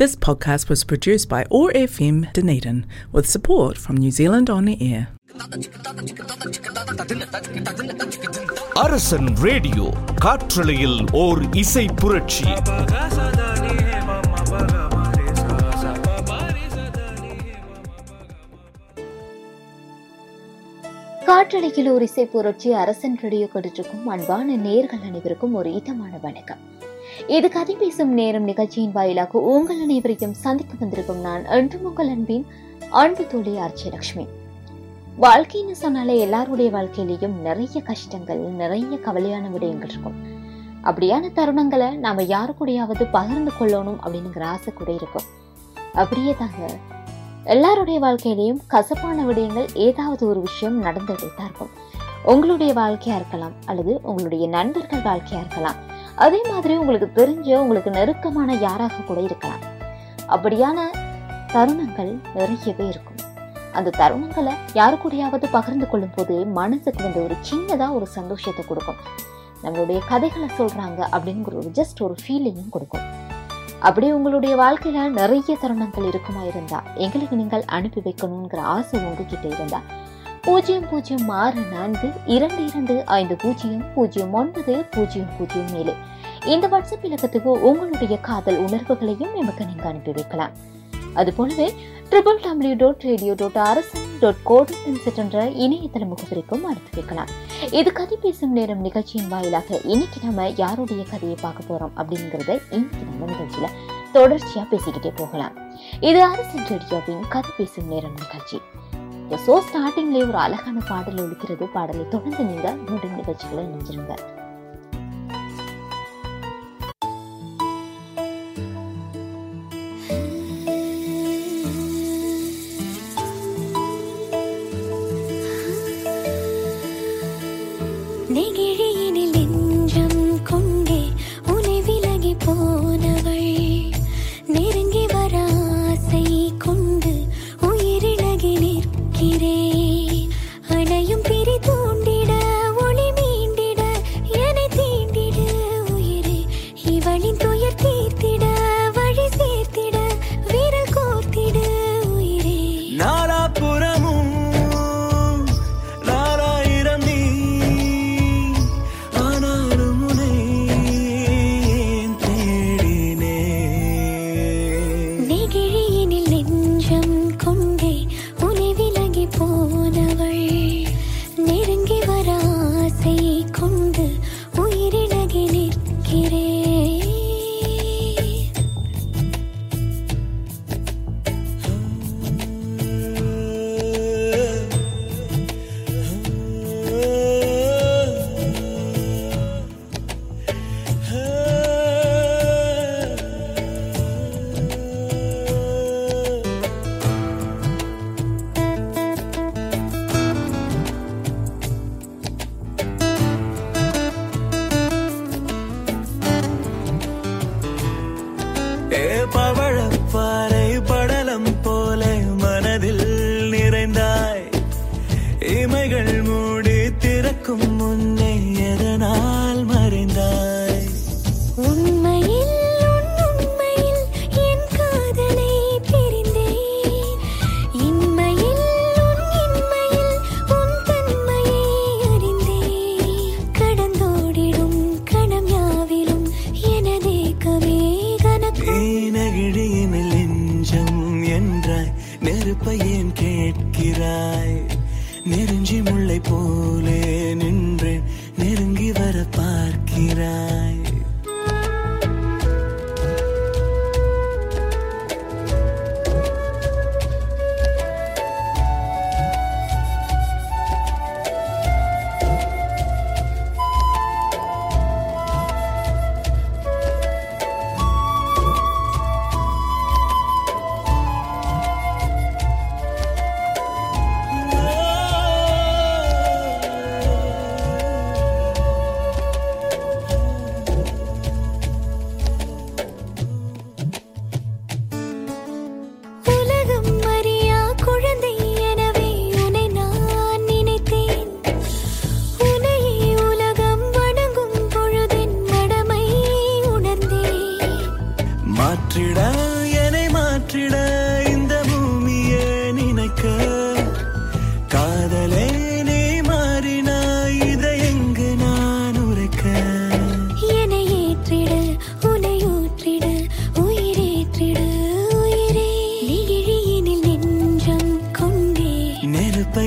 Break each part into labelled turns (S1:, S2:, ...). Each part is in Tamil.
S1: This podcast was produced by OAR FM Dunedin with support from New Zealand On Air.
S2: Arasan radio காற்றலையில் ஓர் இசை புரட்சி
S3: காற்றலையில் ஒரு இசை புரட்சி அரசன் ரேடியோ கடிச்சிருக்கும் அன்பான நேர்கள் அனைவருக்கும் ஒரு இதமான வணக்கம் இது கதை பேசும் நேரம் நிகழ்ச்சியின் வாயிலாக உங்கள் அனைவரையும் சந்திக்க வந்திருக்கும் நான் என்றும் உங்கள் அன்பின் அன்பு தோழி ஆர்ச்சியலட்சுமி வாழ்க்கைன்னு சொன்னாலே எல்லாருடைய வாழ்க்கையிலையும் நிறைய கஷ்டங்கள் நிறைய கவலையான விடயங்கள் இருக்கும். அப்படியான தருணங்களை நாம யாரு கூடயாவது பகிர்ந்து கொள்ளணும் அப்படிங்கிற ஆசை கூட இருக்கும். அப்படியே தாங்க எல்லாருடைய வாழ்க்கையிலையும் கசப்பான விடயங்கள் ஏதாவது ஒரு விஷயம் நடந்துகிட்டே தான் இருக்கும். உங்களுடைய வாழ்க்கையா இருக்கலாம் அல்லது உங்களுடைய நண்பர்கள் வாழ்க்கையா இருக்கலாம். அதே மாதிரி உங்களுக்கு தெரிஞ்ச உங்களுக்கு நெருக்கமான யாராக கூட இருக்கலாம். அப்படியான தருணங்கள் நிறையவே இருக்கும். அந்த தருணங்களை யாரு கூடயாவது பகிர்ந்து கொள்ளும் போது மனசுக்கு வந்து ஒரு சின்னதாக ஒரு சந்தோஷத்தை கொடுக்கும். நம்மளுடைய கதைகளை சொல்கிறாங்க அப்படிங்கிற ஒரு ஜஸ்ட் ஒரு ஃபீலிங்கும் கொடுக்கும். அப்படி உங்களுடைய வாழ்க்கையில நிறைய தருணங்கள் இருக்குமா இருந்தா எங்களுக்கு நீங்கள் அனுப்பி வைக்கணுங்கிற ஆசை உங்ககிட்ட இருந்தா பூஜ்ஜியம் பூஜ்ஜியம் ஆறு நான்கு இரண்டு இரண்டு ஐந்து பூஜ்ஜியம் பூஜ்ஜியம் ஒன்பது பூஜ்ஜியம் பூஜ்ஜியம் ஏழு இந்த வாட்ஸ்அப் இலக்கத்துக்கு உங்களுடைய காதல் உணர்வுகளையும் எமக்கு நீங்க அனுப்பி வைக்கலாம். அது போலவே triple W dot radio dot Arasan dot code என்ற இணையதள முகவரிக்கும் அனுப்பி வைக்கலாம். இது கதை பேசும் நேரம் நிகழ்ச்சியின் வாயிலாக இன்னைக்கு நம்ம யாருடைய கதையை பார்க்க போறோம் அப்படிங்கறத இன்னைக்கு நம்ம நிகழ்ச்சியில தொடர்ச்சியா பேசிக்கிட்டே போகலாம். இது அரசன் ரேடியோவின் கதை பேசும் நேரம் நிகழ்ச்சி. ஸோ ஸ்டார்டிங்லேயே ஒரு அழகான பாடல் ஒழிக்கிறது பாடலை தொடர்ந்து நீங்க மீண்டும் நிகழ்ச்சிகளை நினைச்சிருங்க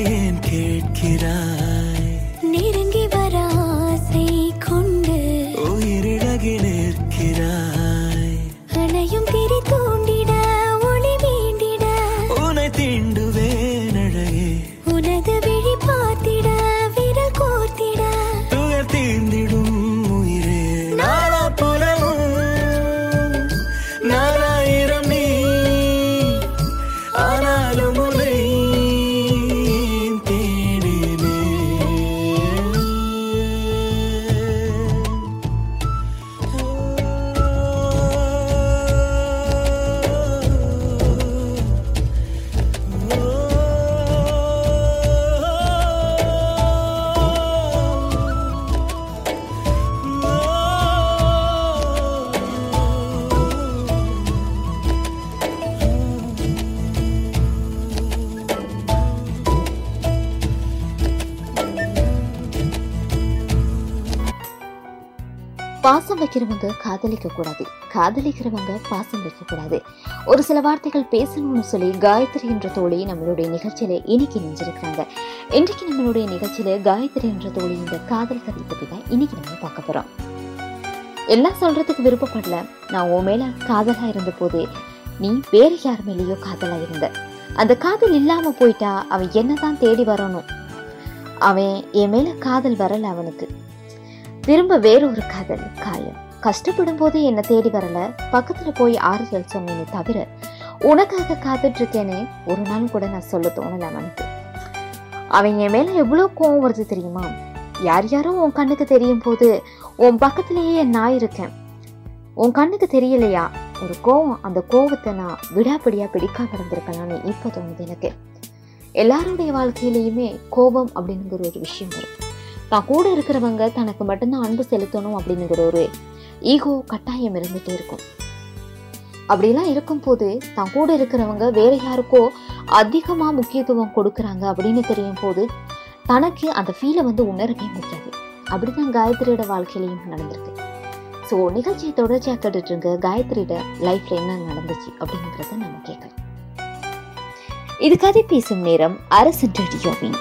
S4: ஏன் கேட்கிறாய்?
S3: காதலிக்கிறவங்க காதலிக்க கூடாது காதலிக்கிறவங்க பாசம் வைக்க கூடாது ஒரு சில வார்த்தைகள் பேசணும்னு சொல்லி காயத்ரி என்ற தோழி நம்மளுடைய நிகழ்ச்சியில இன்னைக்கு நினைஞ்சிருக்காங்க இன்றைக்கு நம்மளுடைய நிகழ்ச்சியில காயத்ரி என்ற தோழி இந்த காதல் கதை பத்தி தான் இன்னைக்கு நம்ம பார்க்க போறோம். எல்லாம் சொல்றதுக்கு விருப்பப்படல. நான் உன் மேல காதலா இருந்த போது நீ வேற யார் மேலேயோ காதலா இருந்த. அந்த காதல் இல்லாம போயிட்டா அவன் என்னதான் தேடி வரணும் அவன் என் மேல காதல் வரல அவனுக்கு. திரும்ப வேற ஒரு காதல் காயம். கஷ்டப்படும் போது என்ன தேடி வரல? பக்கத்துல போய் ஆறுதல் சொன்னேனே தவிர உனக்காக காத்துட்டு இருக்கேனே ஒரு நாள் கூட நான் சொல்ல தோணல அவனுக்கு. அவன் என் மேல எவ்வளவு கோவம் வருது தெரியுமா? யார் யாரோ உன் கண்ணுக்கு தெரியும் போது உன் பக்கத்திலேயே நான் இருக்கேன். உன் கண்ணுக்கு தெரியலையா? ஒரு கோவம் அந்த கோவத்தை நான் விடாப்பிடியா பிடிக்காம இருந்திருக்கலாம்னு இப்போ தோணுது எனக்கு. எல்லாருடைய வாழ்க்கையிலையுமே கோபம் அப்படிங்கிற ஒரு விஷயம் வரும். தான் கூட இருக்கிறவங்க தனக்கு மட்டும்தான் அன்பு செலுத்தணும் அப்படிங்கிற ஒரு ஈகோ கட்டாயம் இருந்துட்டே இருக்கும். அப்படிலாம் இருக்கும்போது தான் கூட இருக்கிறவங்க வேற யாருக்கோ அதிகமா முக்கியத்துவம் கொடுக்கறாங்க அப்படின்னு தெரியும் போது தனக்கு அந்த ஃபீலை வந்து உணரவே முடியாது. அப்படிதான் காயத்ரியோட வாழ்க்கையிலையும் நடந்திருக்கு. ஸோ நிகழ்ச்சியை தொடர்ச்சியாக கேட்டுட்டு இருங்க காயத்ரியோட லைஃப்ல என்ன நடந்துச்சு அப்படிங்கிறத நம்ம கேட்கலாம். இது கதை பேசும் நேரம் அரசன் ரேடியோவின்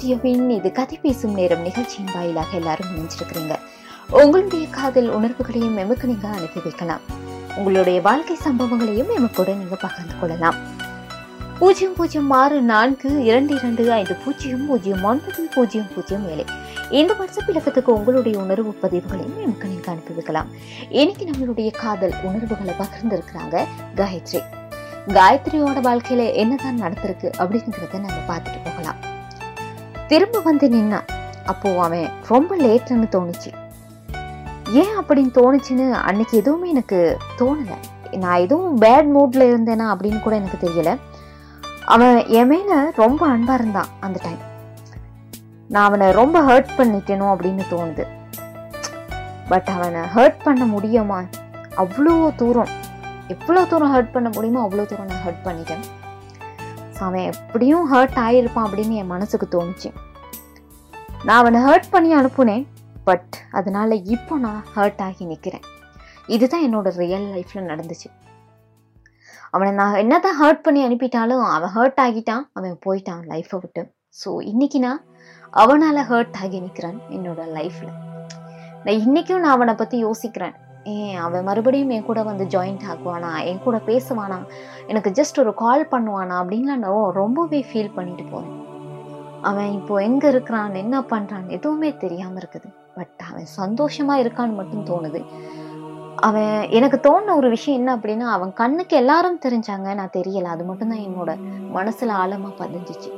S3: ரேடியோவின் இது கதை பேசும் நேரம் நிகழ்ச்சியின் வாயிலாக எல்லாரும் நினைச்சிருக்கிறீங்க உங்களுடைய காதல் உணர்வுகளையும் எமக்கு நீங்க அனுப்பி வைக்கலாம். உங்களுடைய வாழ்க்கை சம்பவங்களையும் எமக்கூட நீங்க பகிர்ந்து கொள்ளலாம். பூஜ்ஜியம் பூஜ்ஜியம் ஆறு நான்கு இரண்டு இரண்டு ஐந்து பூஜ்ஜியம் பூஜ்ஜியம் ஒன்பது பூஜ்ஜியம் பூஜ்ஜியம் ஏழு. இந்த வாட்ஸ்அப் இலக்கத்துக்கு உங்களுடைய உணர்வு பதிவுகளையும் எமக்கு நீங்க அனுப்பி வைக்கலாம். இன்னைக்கு நம்மளுடைய காதல் உணர்வுகளை பகிர்ந்திருக்கிறாங்க காயத்ரி. காயத்ரியோட வாழ்க்கையில என்னதான் நடந்திருக்கு அப்படிங்கிறத நம்ம பார்த்துட்டு போகலாம். திரும்ப வந்து நின்னான் அப்போ அவன் ரொம்ப லேட்னு தோணுச்சு. ஏன் அப்படின்னு தோணுச்சுன்னு அன்னைக்கு எதுவுமே எனக்கு தோணலை. நான் எதுவும் பேட் மூட்ல இருந்தேனா அப்படின்னு கூட எனக்கு தெரியல. அவன் என் மேல ரொம்ப அன்பா இருந்தான் அந்த டைம் நான் அவனை ரொம்ப ஹர்ட் பண்ணிட்டேனோ அப்படின்னு தோணுது. பட் அவனை ஹர்ட் பண்ண முடியுமா? அவ்வளோ தூரம். எவ்வளோ தூரம் ஹர்ட் பண்ண முடியுமோ அவ்வளோ தூரம் நான் ஹர்ட் பண்ணிட்டேன். அவன் எப்படியும் ஹர்ட் ஆகியிருப்பான் அப்படின்னு என் மனசுக்கு தோணுச்சு. நான் அவனை ஹர்ட் பண்ணி அனுப்புனேன் பட் அதனால் இப்போ நான் ஹர்ட் ஆகி நிற்கிறேன் இதுதான் என்னோட ரியல் லைஃப்பில் நடந்துச்சு. அவனை நான் என்னதான் ஹர்ட் பண்ணி அனுப்பிட்டாலும் அவன் ஹர்ட் ஆகிட்டான் அவன் போயிட்டான் லைஃப்பை விட்டு. ஸோ இன்றைக்கி நான் அவனால் ஹர்ட் ஆகி நிற்கிறேன் என்னோட லைஃப்பில் நான் இன்றைக்கும் நான் அவனை பற்றி யோசிக்கிறேன். ஏன் அவன் மறுபடியும் என் கூட வந்து ஜாயிண்ட் ஆகுவானா என் கூட பேசுவானா? எனக்கு ஜஸ்ட் ஒரு கால் பண்ணுவானா? அப்படின்லாம் நான் ரொம்பவே ஃபீல் பண்ணிட்டு போகிறேன் அவன் இப்போ எங்கே இருக்கிறான்? என்ன பண்ணுறான் எதுவுமே தெரியாமல் இருக்குது. பட் அவன் சந்தோஷமாக இருக்கான்னு மட்டும் தோணுது. அவன் எனக்கு தோணுன ஒரு விஷயம் என்ன அப்படின்னா அவன் கண்ணுக்கு எல்லாரும் தெரிஞ்சாங்க. நான் தெரியலை. அது மட்டும்தான் என்னோட மனசில் ஆழமாக பதிஞ்சிச்சு.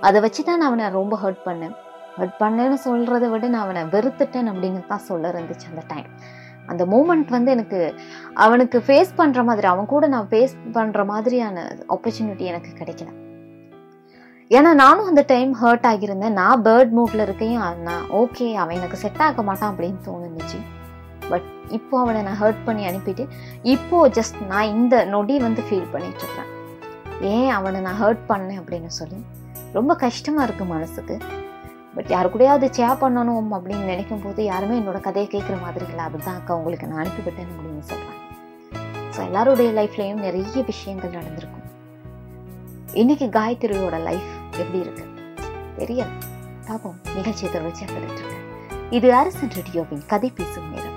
S3: அதை வச்சு தான் நான் அவனை ரொம்ப ஹர்ட் பண்ணேன். ஹர்ட் பண்ணேன்னு சொல்கிறத விட நான் அவனை வெறுத்துட்டேன் அப்படின்னு தான் சொல்ல இருந்துச்சு அந்த டைம் அந்த மூமெண்ட் வந்து எனக்கு அவனுக்கு ஃபேஸ் பண்ணுற மாதிரி அவன் கூட நான் ஃபேஸ் பண்ணுற மாதிரியான ஆப்பர்ச்சுனிட்டி எனக்கு கிடைக்கல. ஏன்னா நானும் அந்த டைம் ஹர்ட் ஆகியிருந்தேன். நான் பேர்ட் மூட்ல இருக்கையும் நான் ஓகே அவன் எனக்கு செட் ஆக மாட்டான் அப்படின்னு தோணுச்சு. பட் இப்போ அவனை நான் ஹர்ட் பண்ணி அனுப்பிட்டு இப்போ ஜஸ்ட் நான் இந்த நொடி வந்து ஃபீல் பண்ணிட்டு இருக்கேன். ஏன் அவனை நான் ஹர்ட் பண்ணேன் அப்படின்னு சொல்லி ரொம்ப கஷ்டமா இருக்கு மனசுக்கு. பட் யாரு கூடயாவது சேர் பண்ணணும் அப்படின்னு நினைக்கும் போது யாருமே என்னோட கதையை கேட்குற மாதிரி இல்லை. அதுதான் அக்கா உங்களுக்கு நான் அனுப்பிவிட்டேன் அப்படின்னு சொல்கிறேன் ஸோ எல்லாருடைய லைஃப்லேயும் நிறைய விஷயங்கள் நடந்திருக்கும். இன்னைக்கு காயத்ரியோட லைஃப் எப்படி இருக்கு? தெரியல. பாப்போம். நிகழ்ச்சியை தொடர்ச்சியாக கேட்டுட்டு இருக்கேன். இது அரசன் ரேடியோவின் கதை பேசும் நேரம்.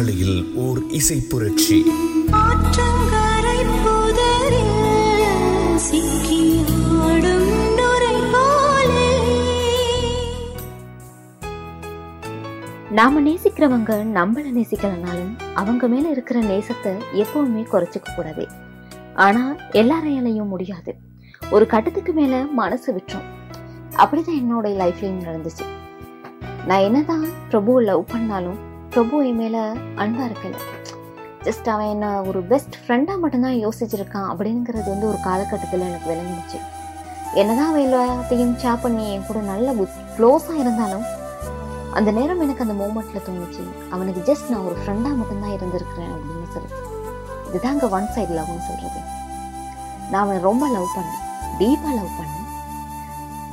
S2: காற்றலையில் ஓர் இசை புரட்சி.
S3: நாம நேசிக்கிறவங்க நம்மள நேசிக்கலனாலும் அவங்க மேல இருக்கிற நேசத்தை எப்பவுமே குறைச்சிக்க கூடாது. ஆனா எல்லாரையாலையும் முடியாது. ஒரு கட்டத்துக்கு மேல மனசு விட்டுரும். அப்படிதான் என்னோட லைஃப்லயும் நடந்துச்சு. நான் என்னதான் பிரபுவை லவ் பண்ணாலும் பிரபு என் மேலே அன்பாக இருக்கல. ஜஸ்ட் அவன் என்ன ஒரு பெஸ்ட் ஃப்ரெண்டாக மட்டும்தான் யோசிச்சிருக்கான் அப்படிங்கிறது வந்து ஒரு காலகட்டத்தில் எனக்கு விளங்கிடுச்சு. என்னதான் அவன் எல்லாத்தையும் சேப் பண்ணி என் கூட நல்ல க்ளோஸாக இருந்தாலும் அந்த நேரம் எனக்கு அந்த மூமெண்ட்டில் தோணுச்சு. அவனுக்கு ஜஸ்ட் நான் ஒரு ஃப்ரெண்டாக மட்டும்தான் இருந்திருக்கிறேன் அப்படின்னு சொல்லி. இதுதாங்க ஒன் சைடு லவ்னு சொல்கிறது நான் அவனை ரொம்ப லவ் பண்ணேன். டீப்பாக லவ் பண்ணேன்.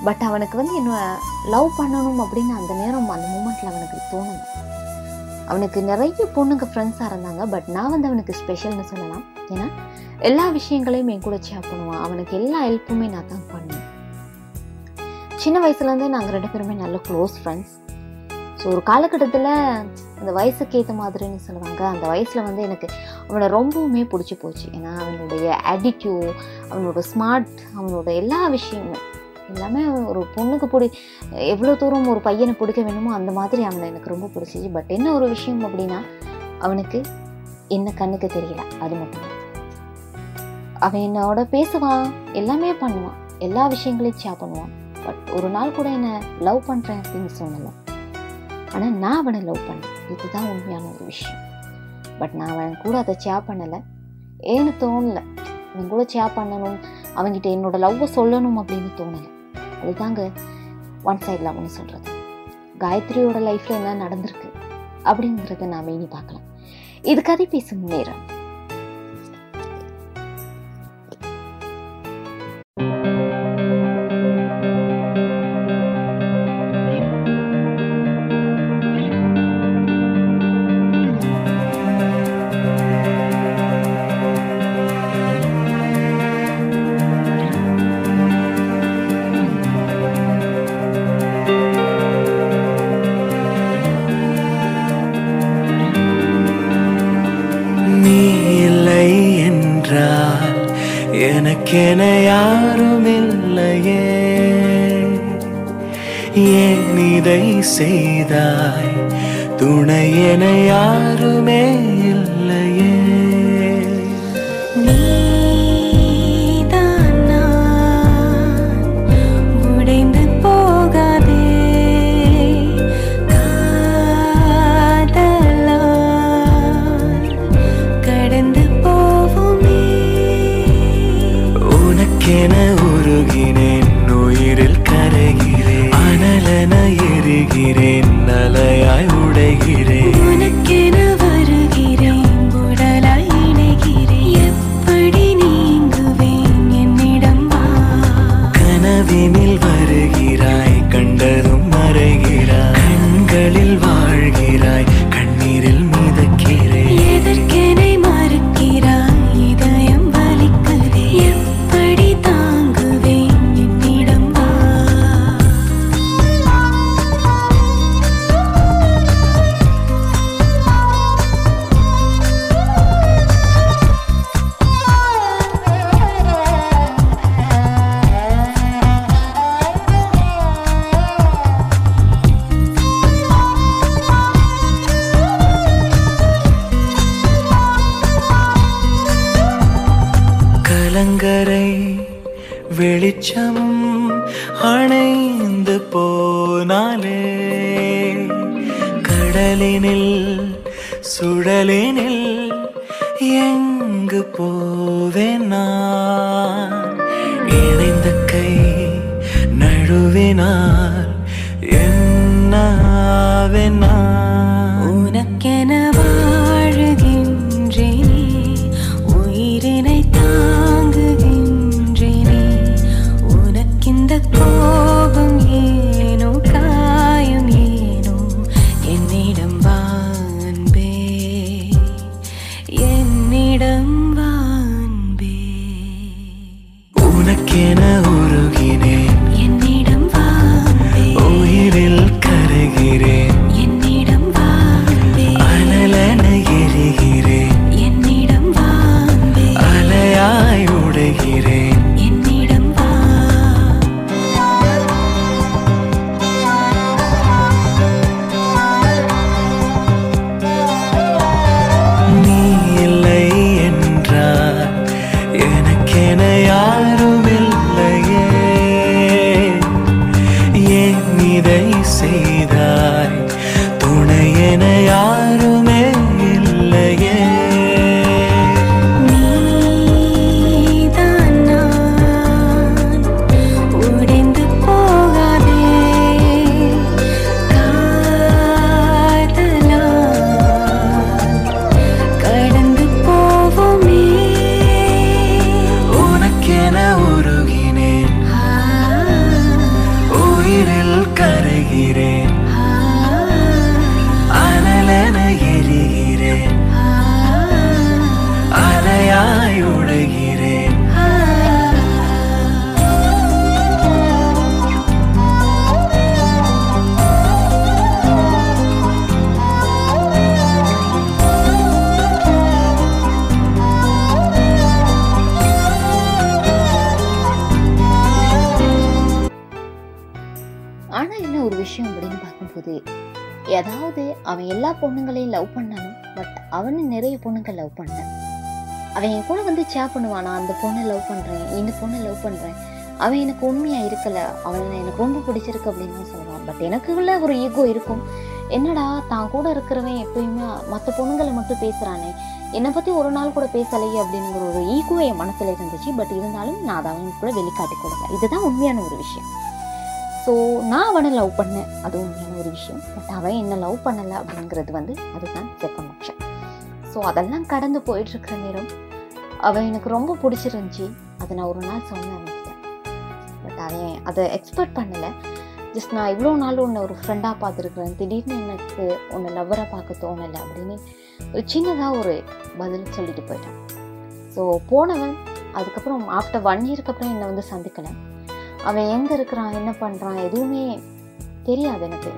S3: பட் அவனுக்கு வந்து என்ன லவ் பண்ணணும் அப்படின்னு அந்த நேரம் அந்த மூமெண்ட்டில் அவனுக்கு தோணுது அவனுக்கு நிறைய பொண்ணுங்க ஃப்ரெண்ட்ஸாக இருந்தாங்க பட் நான் வந்து அவனுக்கு ஸ்பெஷல்னு சொல்லலாம். ஏன்னா எல்லா விஷயங்களையும் என் கூட ஷேர் பண்ணுவான். அவனுக்கு எல்லா ஹெல்ப்புமே நான் தான் பண்ணுவேன். சின்ன வயசுலேருந்தே நாங்கள் ரெண்டு பேருமே நல்ல க்ளோஸ் ஃப்ரெண்ட்ஸ் ஸோ ஒரு காலகட்டத்தில் அந்த வயசுக்கு ஏற்ற மாதிரின்னு சொல்லுவாங்க. அந்த வயசில் வந்து எனக்கு அவனை ரொம்பவுமே பிடிச்சி போச்சு. ஏன்னா அவனுடைய ஆட்டிடியூட் அவனோட ஸ்மார்ட் அவனோட எல்லா விஷயமும். எல்லாமே ஒரு பொண்ணுக்கு பிடி எவ்வளோ தூரம் ஒரு பையனை பிடிக்க வேணுமோ அந்த மாதிரி அவனை எனக்கு ரொம்ப பிடிச்சிச்சு. பட் என்ன ஒரு விஷயம் அப்படின்னா அவனுக்கு என்ன கண்ணுக்கு தெரியல அது மட்டும் அவன் என்னோட பேசுவான் எல்லாமே பண்ணுவான் எல்லா விஷயங்களையும் ஷேர் பண்ணுவான். பட் ஒரு நாள் கூட என்னை லவ் பண்ணுறேன் அப்படின்னு சொல்லலை. ஆனால் நான் அவனை லவ் பண்ணேன். இதுதான் உண்மையான ஒரு விஷயம். பட் நான் அவன் கூட அதை ஷேர் பண்ணலை. ஏன்னு தோணலை. அவன் கூட ஷேர் பண்ணணும் அவன்கிட்ட என்னோட லவ்வை சொல்லணும் அப்படின்னு தோணலை. அதுதாங்க ஒன் சைட் லவ்னு சொல்கிறது காயத்ரியோட லைஃப்பில் என்ன நடந்திருக்கு அப்படிங்கிறத நாம் இனி பார்க்கலாம். இது கதை பேசும் நேரம்.
S4: செய்தாய். துணை என யாருமே
S3: விஷயம் அப்படின்னு பார்க்கும்போது ஏதாவது அவன் எல்லா பொண்ணுங்களையும் லவ் பண்ணாலும் பட் அவனு நிறைய பொண்ணுங்க லவ் பண்ணான் அவன் என் கூட வந்து சேர் பண்ணுவான் நான் அந்த பொண்ணை லவ் பண்ணுறேன் இந்த பொண்ணை லவ் பண்ணுறேன் அவன் எனக்கு உண்மையாக இருக்கல அவன் எனக்கு ரொம்ப பிடிச்சிருக்கு அப்படின்னு தான் சொல்லுவான். பட் எனக்கு உள்ள ஒரு ஈகோ இருக்கும். என்னடா தான் கூட இருக்கிறவன் எப்பயுமே மற்ற பொண்ணுங்களை மட்டும் பேசுகிறானே என்னை பற்றி ஒரு நாள் கூட பேசலையே அப்படிங்கிற ஒரு ஈகோ என் மனசில் இருந்துச்சு. பட் இருந்தாலும் நான் அதை அவங்க கூட வெளிக்காட்டி கொடுங்க இதுதான் உண்மையான ஒரு விஷயம். ஸோ நான் அவனை லவ் பண்ணேன். அது உண்மையான ஒரு விஷயம். பட் அவன் என்னை லவ் பண்ணலை அப்படிங்கிறது வந்து அதுதான் செகண்ட் ஆப்ஷன் ஸோ அதெல்லாம் கடந்து போயிட்டுருக்கிற நேரம் அவன் எனக்கு ரொம்ப பிடிச்சிருந்துச்சி. அதை நான் ஒரு நாள் சொன்னேன் அவன்கிட்ட பட் அவன் அதை எக்ஸ்பெக்ட் பண்ணலை. ஜஸ்ட் நான் இவ்வளோ நாள் உன்னை ஒரு ஃப்ரெண்டாக பார்த்துருக்குறேன். திடீர்னு எனக்கு உன்னை லவ்வராக பார்க்க தோணலை அப்படின்னு ஒரு சின்னதாக ஒரு பதில் சொல்லிட்டு போயிட்டான். ஸோ போனவன் அதுக்கப்புறம் ஆஃப்டர் ஒன் இயருக்கு அப்புறம் என்னை வந்து சந்திக்கலை. அவன் எங்கே இருக்கிறான் என்ன பண்ணுறான் எதுவுமே தெரியாது எனக்கு.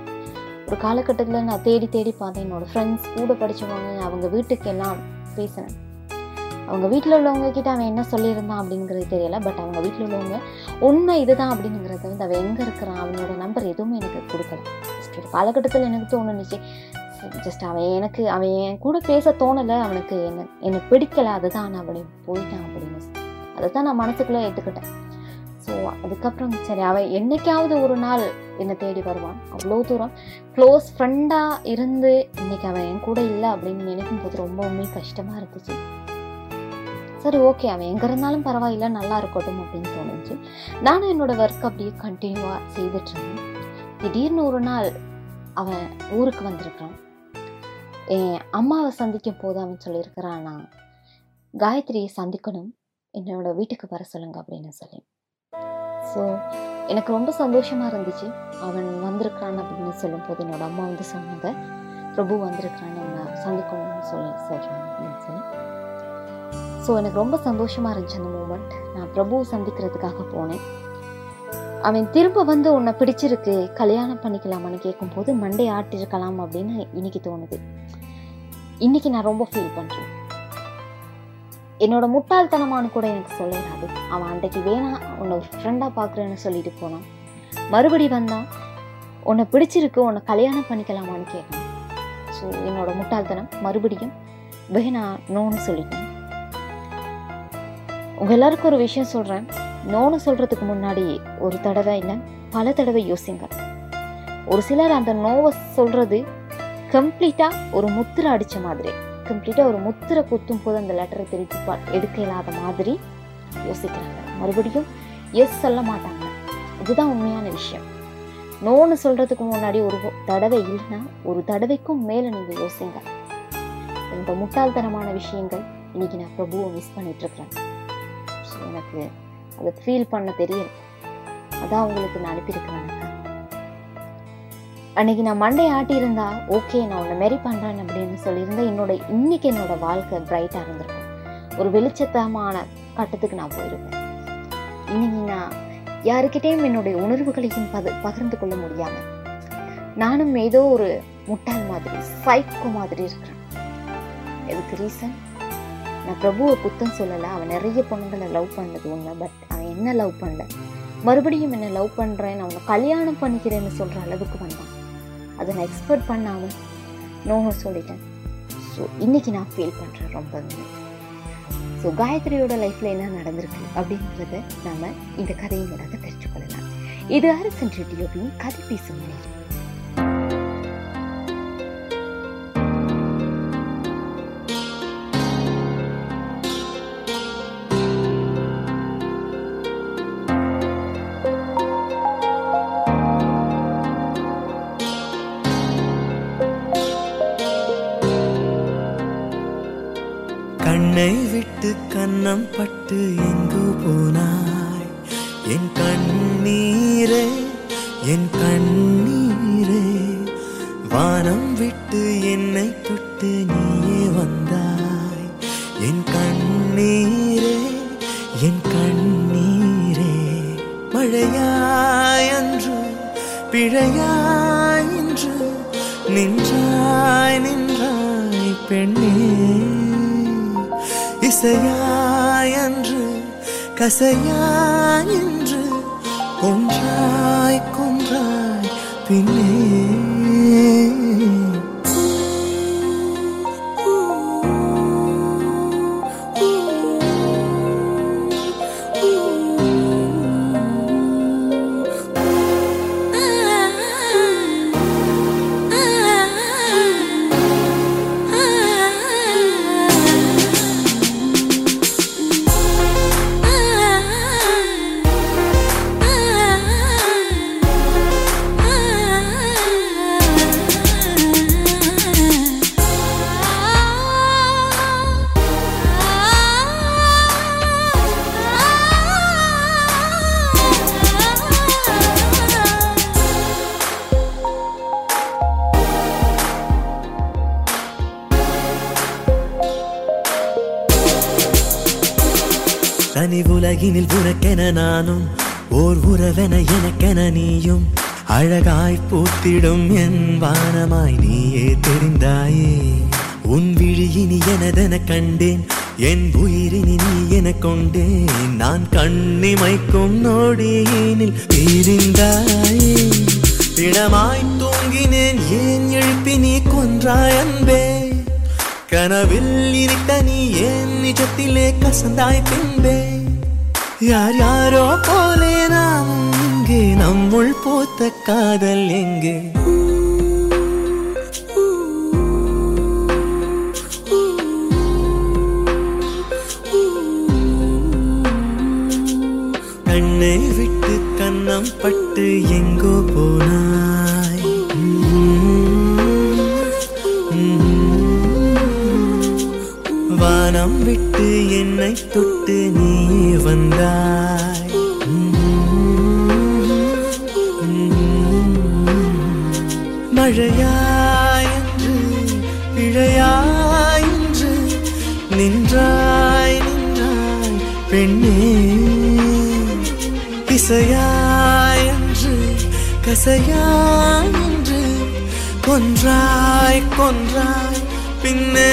S3: ஒரு காலகட்டத்தில் நான் தேடி தேடி பார்த்தேன். என்னோட ஃப்ரெண்ட்ஸ் கூட படித்தவங்க அவங்க வீட்டுக்கு எல்லாம் பேசினேன். அவங்க வீட்டில் உள்ளவங்க கிட்ட அவன் என்ன சொல்லியிருந்தான் அப்படிங்கிறது தெரியல. பட் அவங்க வீட்டில் உள்ளவங்க உண்மை இதுதான் அப்படிங்கிறத வந்து அவன் எங்கே இருக்கிறான் அவனோட நம்பர் எதுவுமே எனக்கு கொடுக்கல. ஜஸ்ட் ஒரு காலகட்டத்தில் எனக்கு தோணுனுச்சு ஜஸ்ட் அவன் எனக்கு அவன் என் கூட பேச தோணலை. அவனுக்கு என்ன எனக்கு பிடிக்கல. அதுதான் நான் அப்படி போயிட்டான் அப்படின்னு. அதை தான் நான் மனசுக்குள்ளே ஏற்றுக்கிட்டேன் ஸோ அதுக்கப்புறம் சரி அவன் என்னைக்காவது ஒரு நாள் என்னை தேடி வருவான். அவ்வளோ தூரம். க்ளோஸ் ஃப்ரெண்டாக இருந்து இன்னைக்கு அவன் என் கூட இல்லை அப்படின்னு நினைக்கும் போது ரொம்பவுமே கஷ்டமாக இருந்துச்சு. சரி ஓகே அவன் எங்கே இருந்தாலும் பரவாயில்ல நல்லா இருக்கட்டும் அப்படின்னு தோணுச்சு. நானும் என்னோட ஒர்க் அப்படியே கண்டினியூவாக செய்துட்ருந்தேன் திடீர்னு ஒரு நாள் அவன் ஊருக்கு வந்திருக்கான். என் அம்மாவை சந்திக்கும் போது அவன் சொல்லியிருக்கிறான் நான் காயத்ரியை சந்திக்கணும். என்னோட வீட்டுக்கு வர சொல்லுங்க அப்படின்னு சொல்லி. ஸோ எனக்கு ரொம்ப சந்தோஷமாக இருந்துச்சு. அவன் வந்திருக்கிறான் அப்படின்னு சொல்லும்போது என்னோட அம்மா வந்து சொன்னாங்க. பிரபு வந்திருக்கிறான் நம்ம சந்திக்கணும்னு சொல்லி சொல்கிறாங்க அப்படின்னு சொல்லி. ஸோ எனக்கு ரொம்ப சந்தோஷமாக இருந்துச்சு அந்த மூமெண்ட் நான் பிரபுவை சந்திக்கிறதுக்காக போனேன். அவன் திரும்ப வந்து உன்னை பிடிச்சிருக்கு கல்யாணம் பண்ணிக்கலாமான்னு கேட்கும்போது மண்டே ஆட்டிருக்கலாம் அப்படின்னு இன்னைக்கு தோணுது. இன்னைக்கு நான் ரொம்ப ஃபீல் பண்ணுறேன் என்னோட முட்டாள்தனமானு கூட எனக்கு சொல்லிடாது அவன் அன்றைக்கு வேணா உன்னை ஒரு ஃப்ரெண்டாக பார்க்குறேன்னு சொல்லிட்டு போனான். மறுபடி வந்தான் உன்னை பிடிச்சிருக்கு உன்னை கல்யாணம் பண்ணிக்கலாமான்னு கேட்டான். ஸோ என்னோட முட்டாள்தனம் மறுபடியும் வேணா நோன்னு சொல்லிட்டேன். உங்கள் எல்லாருக்கும் ஒரு விஷயம் சொல்கிறேன் நோன்னு சொல்கிறதுக்கு முன்னாடி ஒரு தடவை இல்லை பல தடவை யோசிங்க. ஒரு சிலர் அந்த நோவை சொல்கிறது கம்ப்ளீட்டாக ஒரு முத்திரை அடித்த மாதிரி. கம்ப்ளீட்டாக ஒரு முத்திரை குத்தும் போது அந்த லெட்டரை திருப்பி பா- எடுக்க இல்லாத மாதிரி யோசிக்கிறாங்க. மறுபடியும் எஸ் சொல்ல மாட்டாங்க. இதுதான் உண்மையான விஷயம். நோன்னு சொல்றதுக்கு முன்னாடி ஒரு தடவை இல்லைன்னா ஒரு தடவைக்கும் மேலே நீங்கள் யோசிங்க. இந்த முட்டாள்தனமான விஷயங்கள் இன்றைக்கி நான் பிரபுவை மிஸ் பண்ணிட்டுருக்கறேன். ஸோ எனக்கு அதை ஃபீல் பண்ண தெரியும். அதான் உங்களுக்கு நான் அனுப்பியிருக்கிறேன். அன்னைக்கு நான் மண்டை ஆட்டியிருந்தா ஓகே நான் உன்னை மாரி பண்ணுறேன் அப்படின்னு சொல்லியிருந்தா என்னோட இன்னைக்கு என்னோட வாழ்க்கை பிரைட்டாக இருந்திருக்கும். ஒரு வெளிச்சத்தமான கட்டத்துக்கு நான் போயிருப்பேன் இன்னைக்கு நான் யாருக்கிட்டேயும் என்னுடைய உணர்வுகளையும் பது பகிர்ந்து கொள்ள முடியாம நானும் ஏதோ ஒரு முட்டாள் மாதிரி சைக்கோ மாதிரி இருக்கிறேன். எதுக்கு ரீசன் நான் பிரபுவை குத்தம் சொல்லலை. அவன் நிறைய பொண்ணுங்களை லவ் பண்ணது உண்மை பட் அவன் என்ன லவ் பண்ணல? மறுபடியும் என்ன லவ் பண்ணுறேன் நான் உன்னை கல்யாணம் பண்ணிக்கிறேன்னு சொல்கிற அளவுக்கு வந்தான். அதை நான் எக்ஸ்பெக்ட் பண்ணாமல் நோன்னு சொல்லிட்டேன் ஸோ இன்னைக்கு நான் ஃபீல் பண்ணுறேன் ரொம்ப ஸோ காயத்ரியோட லைஃப்பில் என்ன நடந்திருக்கு அப்படின்றத நாம இந்த கதையின் மூலமாக தெரிஞ்சுக்கொள்ளலாம். இது அரசன் ரெட்டியோவின் கதை பேசும் நேரம்
S4: உலகினில் உனக்கென நானும் ஓர் உறவென எனக்கென நீயும். அழகாய் பூத்திடும் என் வானமாய் நீயே தெரிந்தாயே. உன் விழியினி எனதென கண்டேன் என் உயிரினி நீ என கொண்டேன். நான் கண்ணிமைக்கும் நோடியினில் தெரிந்தாயே. திடமாய் தூங்கினேன் ஏன் எழுப்பி நீ கொன்றாய் அன்பே? கனவில் இருக்க நீ ஏன் நிஜத்திலே கசந்தாய் பின் வந்தாய் மழையாயின்று இழையாயின்று நின்றாய் நின்றாய் பெண்ணே இசையாயன்று கசையாயன்று கொன்றாய் கொன்றாய் பின்னே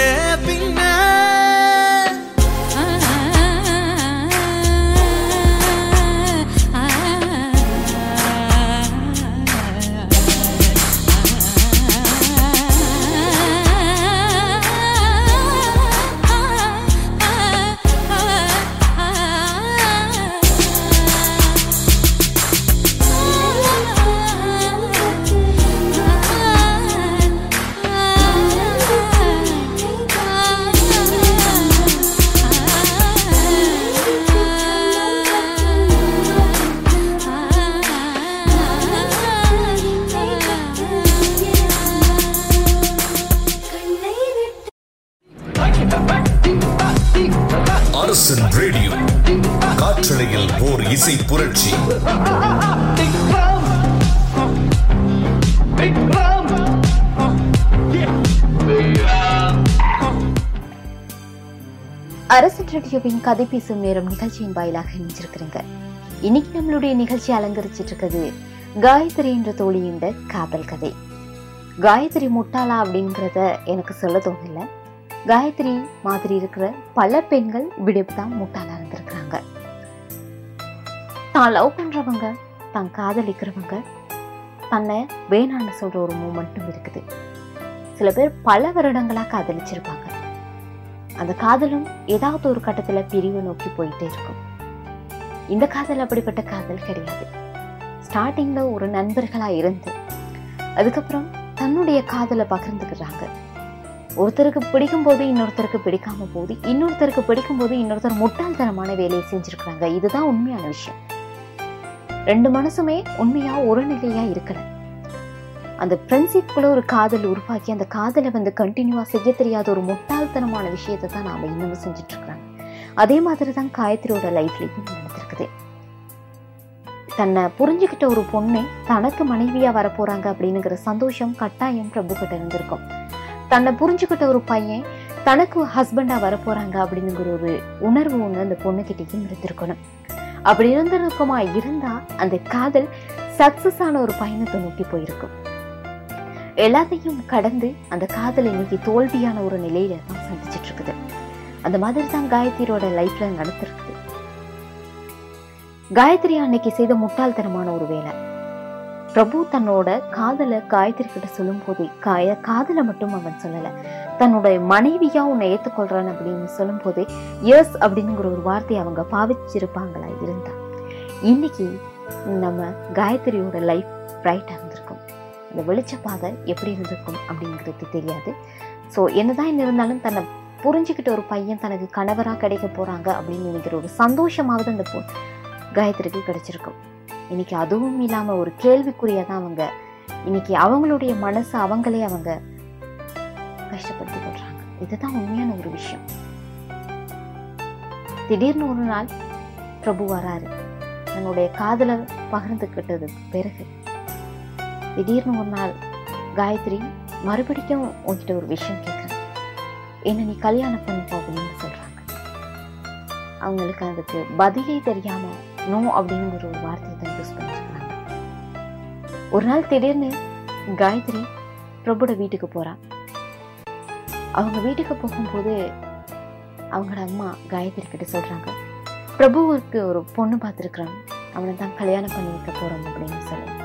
S3: பின் கதை பேசும் நேரம் நிகழ்ச்சியின் வாயிலாக இணைஞ்சிருக்கிறீங்க. இன்னைக்கு நம்மளுடைய நிகழ்ச்சி அலங்கரிச்சிட்டு இருக்குது காயத்ரி என்ற தோழியின் காதல் கதை. காயத்ரி முட்டாளா அப்படிங்கிறத எனக்கு சொல்ல தோணல. காயத்ரி மாதிரி இருக்கிற பல பெண்கள் விடுப்பு தான் முட்டாளா இருந்திருக்கிறாங்க. தான் லவ் பண்றவங்க தான் காதலிக்கிறவங்க தன்னை வேணான்னு சொல்ற ஒரு மூமெண்ட்டும் இருக்குது. சில பேர் பல வருடங்களா காதலிச்சிருப்பாங்க. அந்த காதலும் ஏதாவது ஒரு கட்டத்துல பிரிவு நோக்கி போயிட்டே இருக்கும். இந்த காதல் அப்படிப்பட்ட காதல் கிடையாது. ஸ்டார்டிங்ல ஒரு நண்பர்களா இருந்து அதுக்கப்புறம் தன்னுடைய காதலை பகிர்ந்துக்கிறாங்க. ஒருத்தருக்கு பிடிக்கும் போது இன்னொருத்தருக்கு பிடிக்காம போகுது இன்னொருத்தருக்கு பிடிக்கும் போது இன்னொருத்தர் முட்டாள்தனமான வேலையை செஞ்சிருக்கிறாங்க. இதுதான் உண்மையான விஷயம். ரெண்டு மனசுமே உண்மையா ஒரு நிலையா இருக்கல. அந்த ஃப்ரெண்ட்ஷிப்குள்ள ஒரு காதல் உருவாக்கி அந்த காதலை வந்து கண்டினியூவாக செய்ய தெரியாத ஒரு முட்டாள்தனமான விஷயத்தை தான் நாம் இன்னமும் செஞ்சிட்ருக்குறாங்க அதே மாதிரி தான் காயத்ரியோட லைஃப்லேயும் நடந்திருக்குது. தன்னை புரிஞ்சுக்கிட்ட ஒரு பொண்ணு தனக்கு மனைவியாக வரப்போகிறாங்க அப்படிங்கிற சந்தோஷம் கட்டாயம் பிரபுக்கிட்ட இருந்திருக்கும். தன்னை புரிஞ்சுக்கிட்ட ஒரு பையன் தனக்கு ஹஸ்பண்டாக வரப்போகிறாங்க அப்படிங்கிற ஒரு உணர்வு ஒன்று அந்த பொண்ணுக்கிட்டேயும் இருந்திருக்கணும். அப்படி இருந்திருக்குமா இருந்தால் அந்த காதல் சக்ஸஸ் ஆன ஒரு பயணத்தை நோக்கி போயிருக்கும். எல்லாத்தையும் கடந்து அந்த காதல் இன்னைக்கு தோல்வியான ஒரு நிலையில தான் சந்திச்சிட்டு இருக்குது அந்த மாதிரி தான் காயத்ரியோட லைஃப்ல நடந்திருக்குது. காயத்ரி அன்னைக்கு செய்த முட்டாள்தனமான ஒரு வேலை. பிரபு தன்னோட காதலை காயத்ரி கிட்ட சொல்லும் போது காய காதலை மட்டும் அவன் சொல்லல. தன்னோட மனைவியா உன்னை ஏத்துக்கொள்றான் அப்படின்னு சொல்லும் போது எஸ் அப்படிங்கிற ஒரு வார்த்தையை அவங்க பாவிச்சிருப்பாங்களா இருந்தா. இன்னைக்கு நம்ம காயத்ரியோட லைஃப் பிரைட்டா இந்த வெளிச்ச பாதை எப்படி இருந்திருக்கும் அப்படிங்கிறது தெரியாது. ஸோ என்னதான் இருந்தாலும் தன்னை புரிஞ்சுக்கிட்ட ஒரு பையன் தனக்கு கணவரா கிடைக்க போறாங்க அப்படின்னு நினைக்கிற ஒரு சந்தோஷமாவது அந்த பொ காயத்ரிக்கு கிடைச்சிருக்கும். இன்னைக்கு அதுவும் இல்லாம ஒரு கேள்விக்குறியாக தான் அவங்க இன்னைக்கு அவங்களுடைய மனசை அவங்களே அவங்க கஷ்டப்படுத்தி விடுறாங்க இதுதான் உண்மையான ஒரு விஷயம். திடீர்னு ஒரு நாள் பிரபு வராரு. தன்னுடைய காதலை பகிர்ந்துக்கிட்டது பிறகு திடீர்னு ஒரு நாள் காயத்ரி மறுபடியும் உன்கிட்ட ஒரு விஷயம் கேட்குறேன் என்ன நீ கல்யாணம் பண்ணிப்போ அப்படின்னு சொல்றாங்க. அவங்களுக்கு அதுக்கு பதிலே தெரியாம நோ அப்படிங்கிற ஒரு வார்த்தையை தான் யூஸ் பண்ணிருக்கிறாங்க. ஒரு நாள் திடீர்னு காயத்ரி பிரபுட வீட்டுக்கு போறா. அவங்க வீட்டுக்கு போகும்போது அவங்களோட அம்மா காயத்ரி கிட்ட சொல்றாங்க பிரபுவுக்கு ஒரு பொண்ணு பார்த்துருக்குறான் அவனை தான் கல்யாணம் பண்ணி வைக்க போறோம் அப்படின்னு சொல்லி.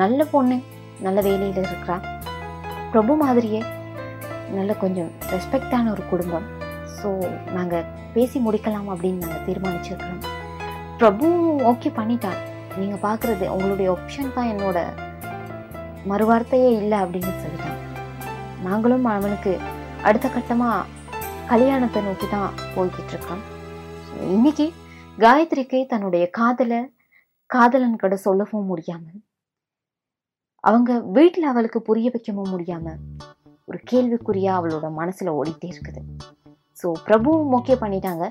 S3: நல்ல பொண்ணு நல்ல வேலையில் இருக்கிறா. பிரபு மாதிரியே நல்ல கொஞ்சம் ரெஸ்பெக்டான ஒரு குடும்பம். ஸோ நாங்கள் பேசி முடிக்கலாம் அப்படின்னு நாங்கள் தீர்மானிச்சிருக்கிறோம். பிரபு ஓகே பண்ணிட்டான் நீங்கள் பார்க்குறது உங்களுடைய ஆப்ஷன் தான் என்னோட மறுவார்த்தையே இல்லை அப்படின்னு சொல்லிட்டாங்க நாங்களும் அவனுக்கு அடுத்த கட்டமாக கல்யாணத்தை நோக்கி தான் போய்கிட்டு இருக்கோம். இன்னைக்கு காயத்ரிக்கு தன்னுடைய காதலை காதலன் கடை சொல்லவும் முடியாமல் அவங்க வீட்டில் அவளுக்கு புரிய வைக்கவும் முடியாம ஒரு கேள்விக்குறியா அவளோட மனசுல ஓடிட்டே இருக்குது. ஸோ பிரபுவும் ஓகே பண்ணிட்டாங்க.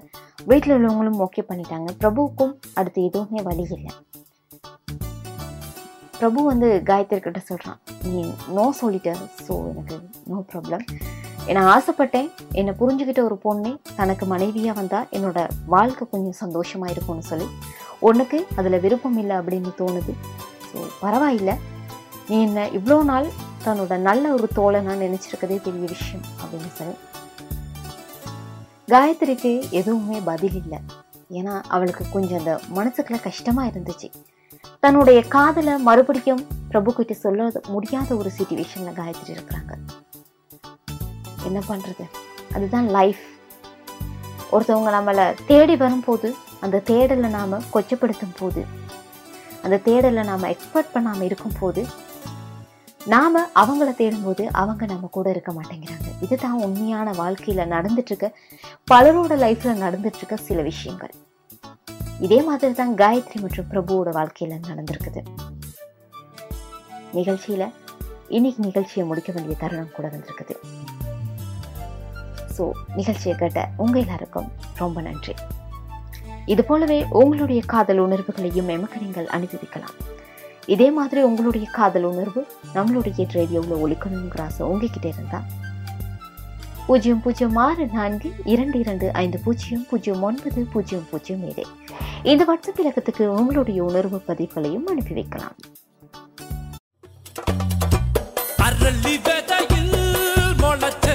S3: வீட்டில் உள்ளவங்களும் ஓகே பண்ணிட்டாங்க. பிரபுவுக்கும் அடுத்து எதுவுமே வழி இல்லை. பிரபு வந்து காயத்ரி சொல்கிறான் சொல்றான் நீ நோ சொல்லிட்ட ஸோ எனக்கு நோ ப்ராப்ளம் நான் ஆசைப்பட்டேன். என்னை புரிஞ்சுக்கிட்ட ஒரு பொண்ணே தனக்கு மனைவியா வந்தால் என்னோட வாழ்க்கை கொஞ்சம் சந்தோஷமா இருக்கும்னு சொல்லி. உனக்கு அதுல விருப்பம் இல்லை அப்படின்னு தோணுது. ஸோ பரவாயில்ல. நீ என்ன இவ்வளோ நாள் தன்னோட நல்ல ஒரு தோலை நான் நினைச்சிருக்கதே பெரிய விஷயம் அப்படின்னு சொல்லி. காயத்ரிக்கு எதுவுமே பதில் இல்லை. ஏன்னா அவளுக்கு கொஞ்சம் அந்த மனசுக்குள்ள கஷ்டமா இருந்துச்சு. தன்னுடைய காதலை மறுபடியும் பிரபு கிட்ட சொல்ல முடியாத ஒரு சுச்சுவேஷன்ல காயத்ரி இருக்கிறாங்க. என்ன பண்றது? அதுதான் லைஃப் ஒருத்தவங்க நம்மளை தேடி வரும்போது அந்த தேடலை நாம கொச்சப்படுத்தும் போது அந்த தேடலை நாம எக்ஸ்பெக்ட் பண்ணாம இருக்கும் போது நாம அவங்கள தேடும்போது அவங்க நம்ம கூட இருக்க மாட்டேங்கிறாங்க. இதுதான் உண்மையான வாழ்க்கையில நடந்துட்டு இருக்க பலரோட லைஃப்பில் நடந்துட்டு இருக்க சில விஷயங்கள். இதே மாதிரி தான் காயத்ரி மற்றும் பிரபுவோட வாழ்க்கையில் நடந்திருக்குது. நிகழ்ச்சியில இன்னைக்கு நிகழ்ச்சியை முடிக்க வேண்டிய தருணம் கூட வந்திருக்குது. ஸோ நிகழ்ச்சியை கேட்ட உங்கள் எல்லாருக்கும் ரொம்ப நன்றி. இது போலவே உங்களுடைய காதல் உணர்வுகளையும் எமக்கு நீங்கள் அனுபவிக்கலாம். இதே மாதிரி உங்களுடைய காதல் உணர்வு நம்மளுடைய ரேடியோவில் ஒழிக்கணுங்கிற ஆசை உங்ககிட்ட இருந்தா பூஜ்ஜியம் பூஜ்ஜியம் ஆறு நான்கு இரண்டு இரண்டு ஐந்து பூஜ்ஜியம் பூஜ்ஜியம் ஒன்பது பூஜ்ஜியம் பூஜ்ஜியம் ஏழு. இந்த வாட்ஸ்அப் இலக்கத்துக்கு உங்களுடைய உணர்வு பதிவுகளையும் அனுப்பி வைக்கலாம்.
S4: அரளி விதையில் முளைச்ச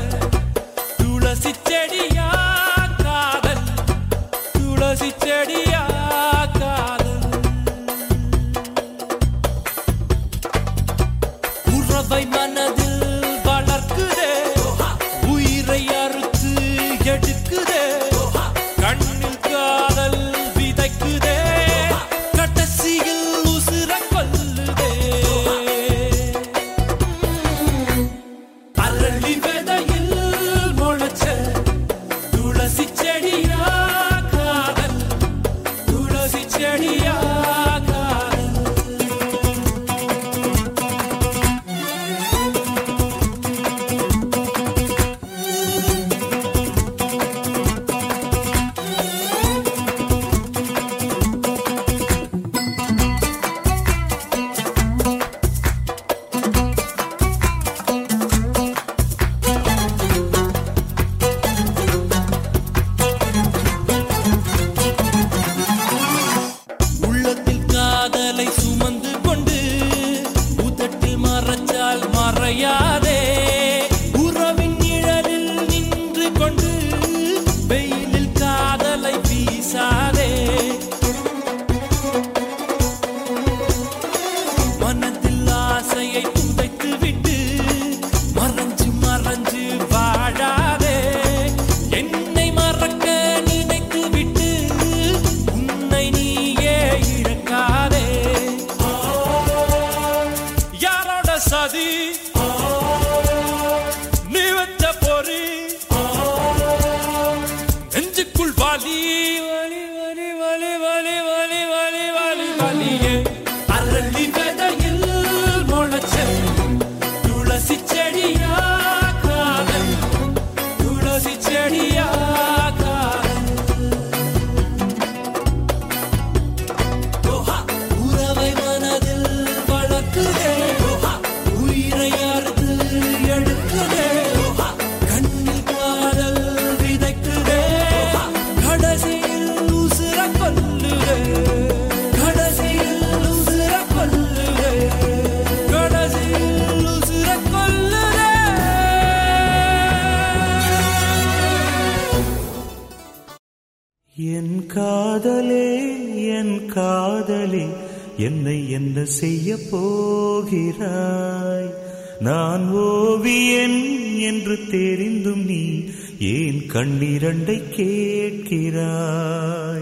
S4: துளசி செடியா காதல். துளசி செடியா என்ன
S5: செய்ய போகிறாய் நான் ஓவியன் என்று தெரிந்தும் நீ ஏன் கண்ணிரண்டை கேட்கிறாய்?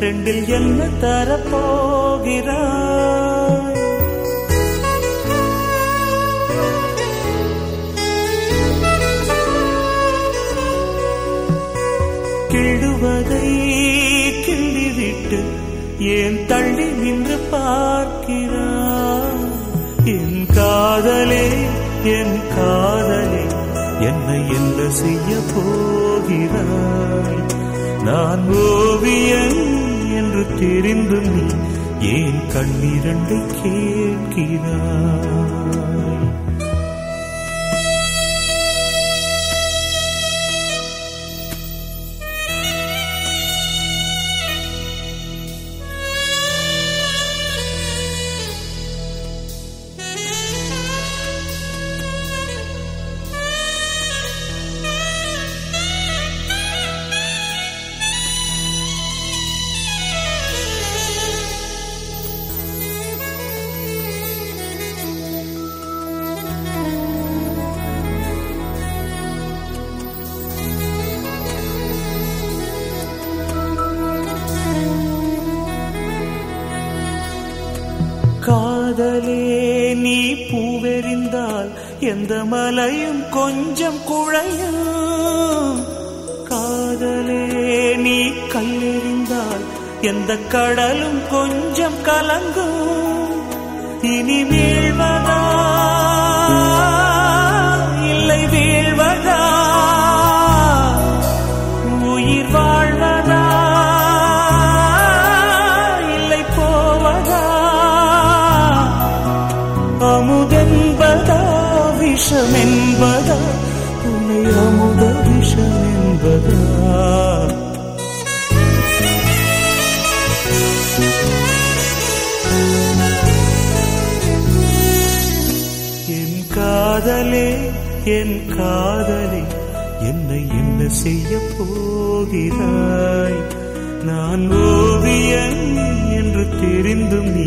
S5: ரெண்டில் என்ன தரப்போகிறாய்? கிழுவதை கிள்ளிவிட்டு ஏன் தள்ளி நின்று பார்க்கிறாய்? என் காதலே என் காதலே என்னை என்ன செய்ய போகிறாய்? நான் ஓவியன் என்று தெரிந்தும் நீ ஏன் கண்ணிரண்டை கேட்கிறாய்? எந்த மலையும் கொஞ்சம் குழையும் காதலே நீ கல்லெறிந்தால் எந்த கடலும் கொஞ்சம் கலங்கும். இனி என்ன செய்ய போகிறாய் நான் ஓவியன் என்று தெரிந்தும் நீ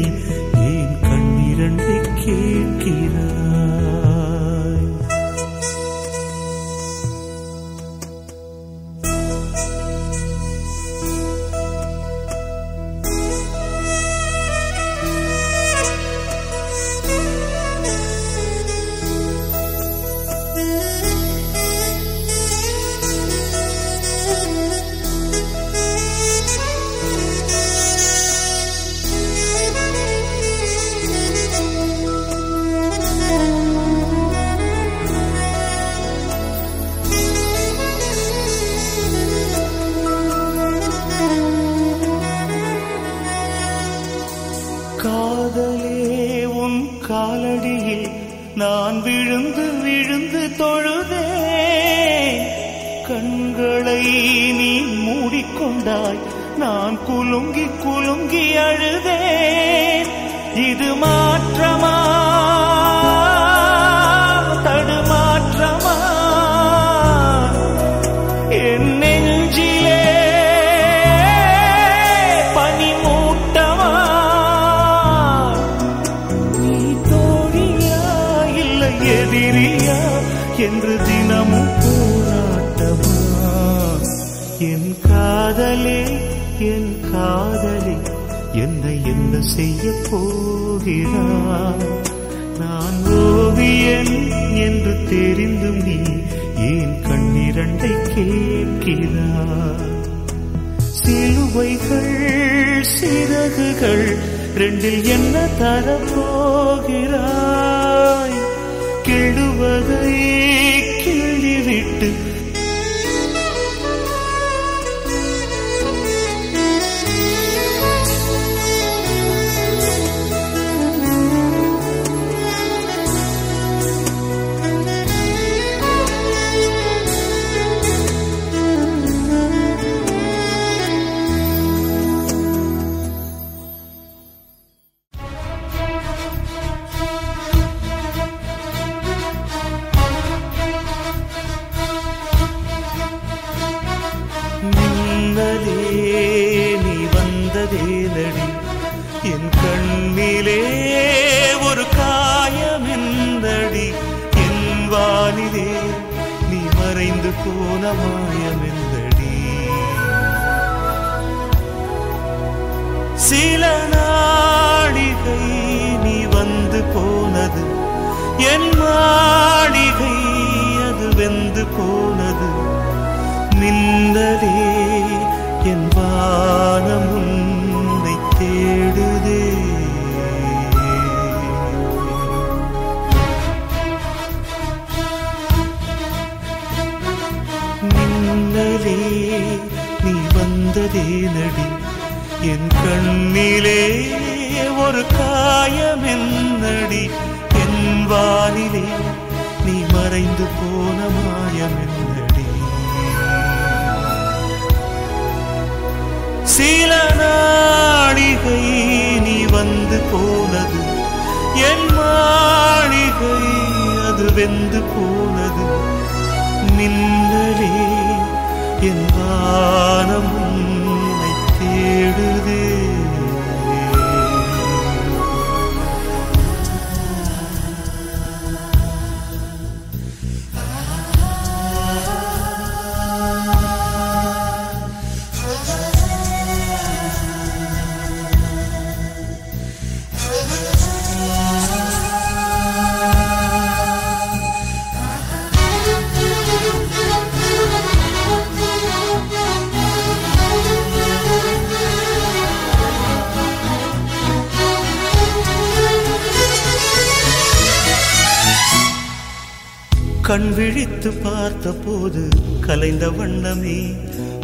S5: கண் விழித்து பார்த்த போது கலைந்த வண்ணமே.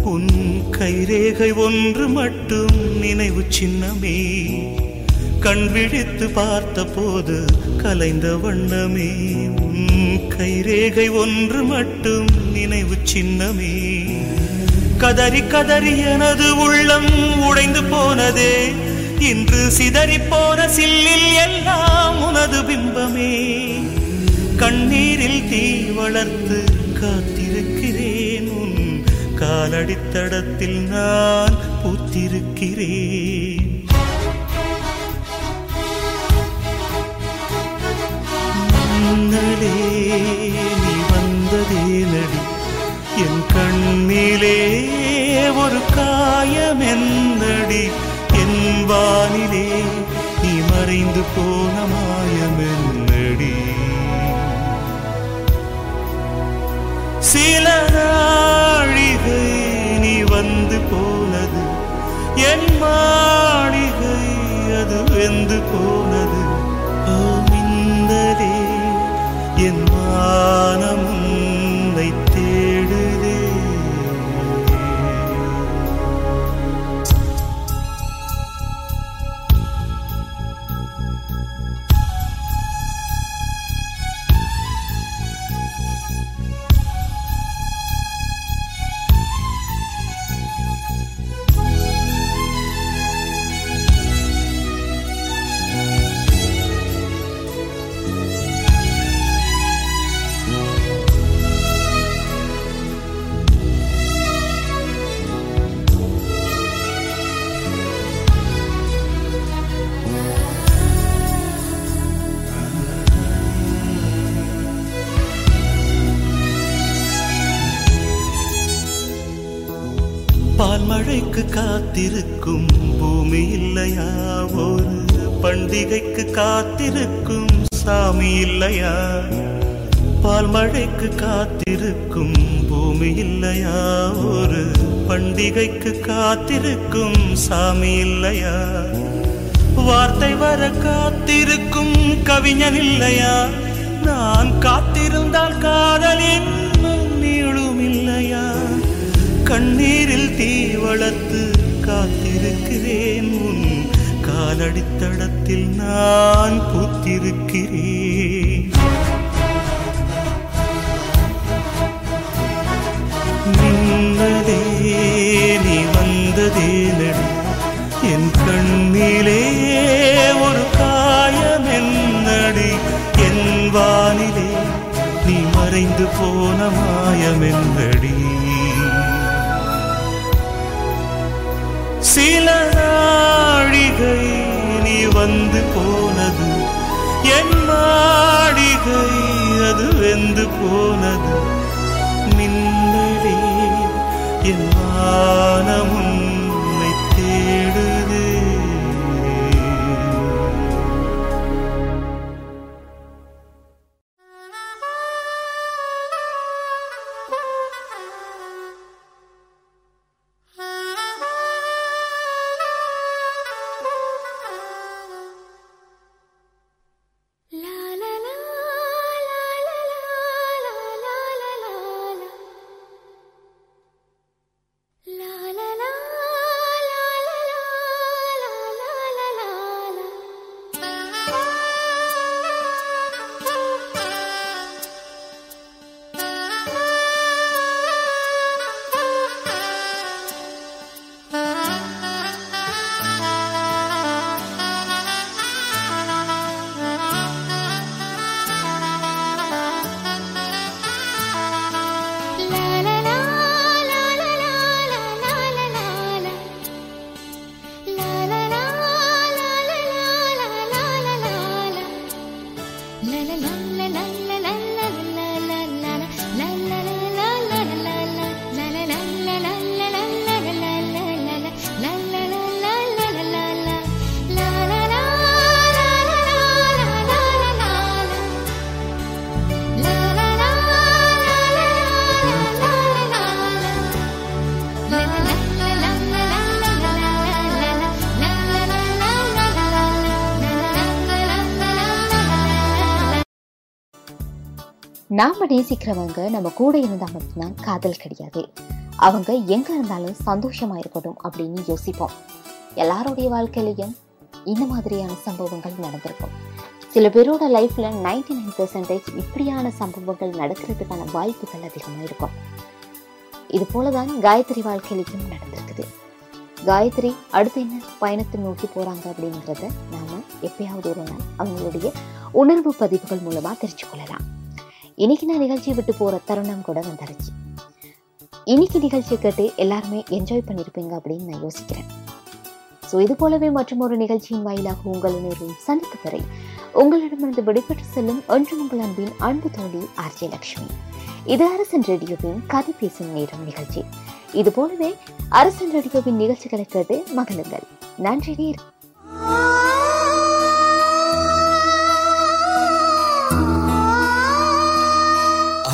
S5: உன் கைரேகை ஒன்று மட்டும் நினைவு சின்னமே. கண் விழித்து பார்த்த போது கலைந்த வண்ணமே. உன் கைரேகை ஒன்று மட்டும் நினைவு சின்னமே. கதறி கதறி எனது உள்ளம் உடைந்து போனதே. இன்று சிதறி போன சில்லில் எல்லாம் உனது பிம்பமே. கண்ணீரில் தீ வளர்த்து காத்திருக்கிறேன். உன் காலடித்தடத்தில் நான் பூத்திருக்கிறேன். நீ வந்ததே நடி. என் கண்ணிலே ஒரு காயமெந்தடி என் வானில் together காத்திரு கண்ணிலே ஒரு காயம் என்னடி? என் வானிலே நீ மறைந்து போன மாயம் என்னடி? சில நாழிகை நீ வந்து போனது என் மாடிகை அது வெந்து போனது. மின்னலே என் வானம்
S3: நாம நேசிக்கிறவங்க நம்ம கூட இருந்தா மட்டும்தான் காதல் கிடையாது. அவங்க எங்க இருந்தாலும் சந்தோஷமா இருக்கட்டும் அப்படின்னு யோசிப்போம். எல்லாருடைய வாழ்க்கையிலையும் இந்த மாதிரியான சம்பவங்கள் நடந்திருக்கும். சில பேரோட லைஃப்ல 99% நைன் பெர்சன்டேஜ் இப்படியான சம்பவங்கள் நடக்கிறதுக்கான வாய்ப்புகள் அதிகமாக இருக்கும். இது போலதான் காயத்ரி வாழ்க்கையிலையும் நடந்திருக்குது. காயத்ரி அடுத்து என்ன பயணத்தை நோக்கி போறாங்க அப்படிங்கிறத நாம எப்பயாவது ஒரு நாள் அவங்களுடைய உணர்வு பதிவுகள் மூலமா தெரிஞ்சு கொள்ளலாம் இன்னைக்கு நான் நிகழ்ச்சியை விட்டு போற தருணம் கூட வந்துருச்சு இன்னைக்கு நிகழ்ச்சியை கேட்டு எல்லாருமே என்ஜாய் பண்ணியிருப்பீங்க அப்படின்னு நான் யோசிக்கிறேன். ஸோ இது போலவே மற்றும் ஒரு நிகழ்ச்சியின் வாயிலாக உங்கள் நேரும் சந்திக்கு வரை உங்களிடமிருந்து விடுபட்டு செல்லும் அன்று உங்கள் அன்பின் அன்பு தோழி ஆர்ஜே லட்சுமி இது அரசன் ரேடியோவின் கதை பேசும் நேரம் நிகழ்ச்சி. இது போலவே அரசன் ரேடியோவின் நிகழ்ச்சிகளை கேட்டு மகிழுங்கள். நன்றி நேர்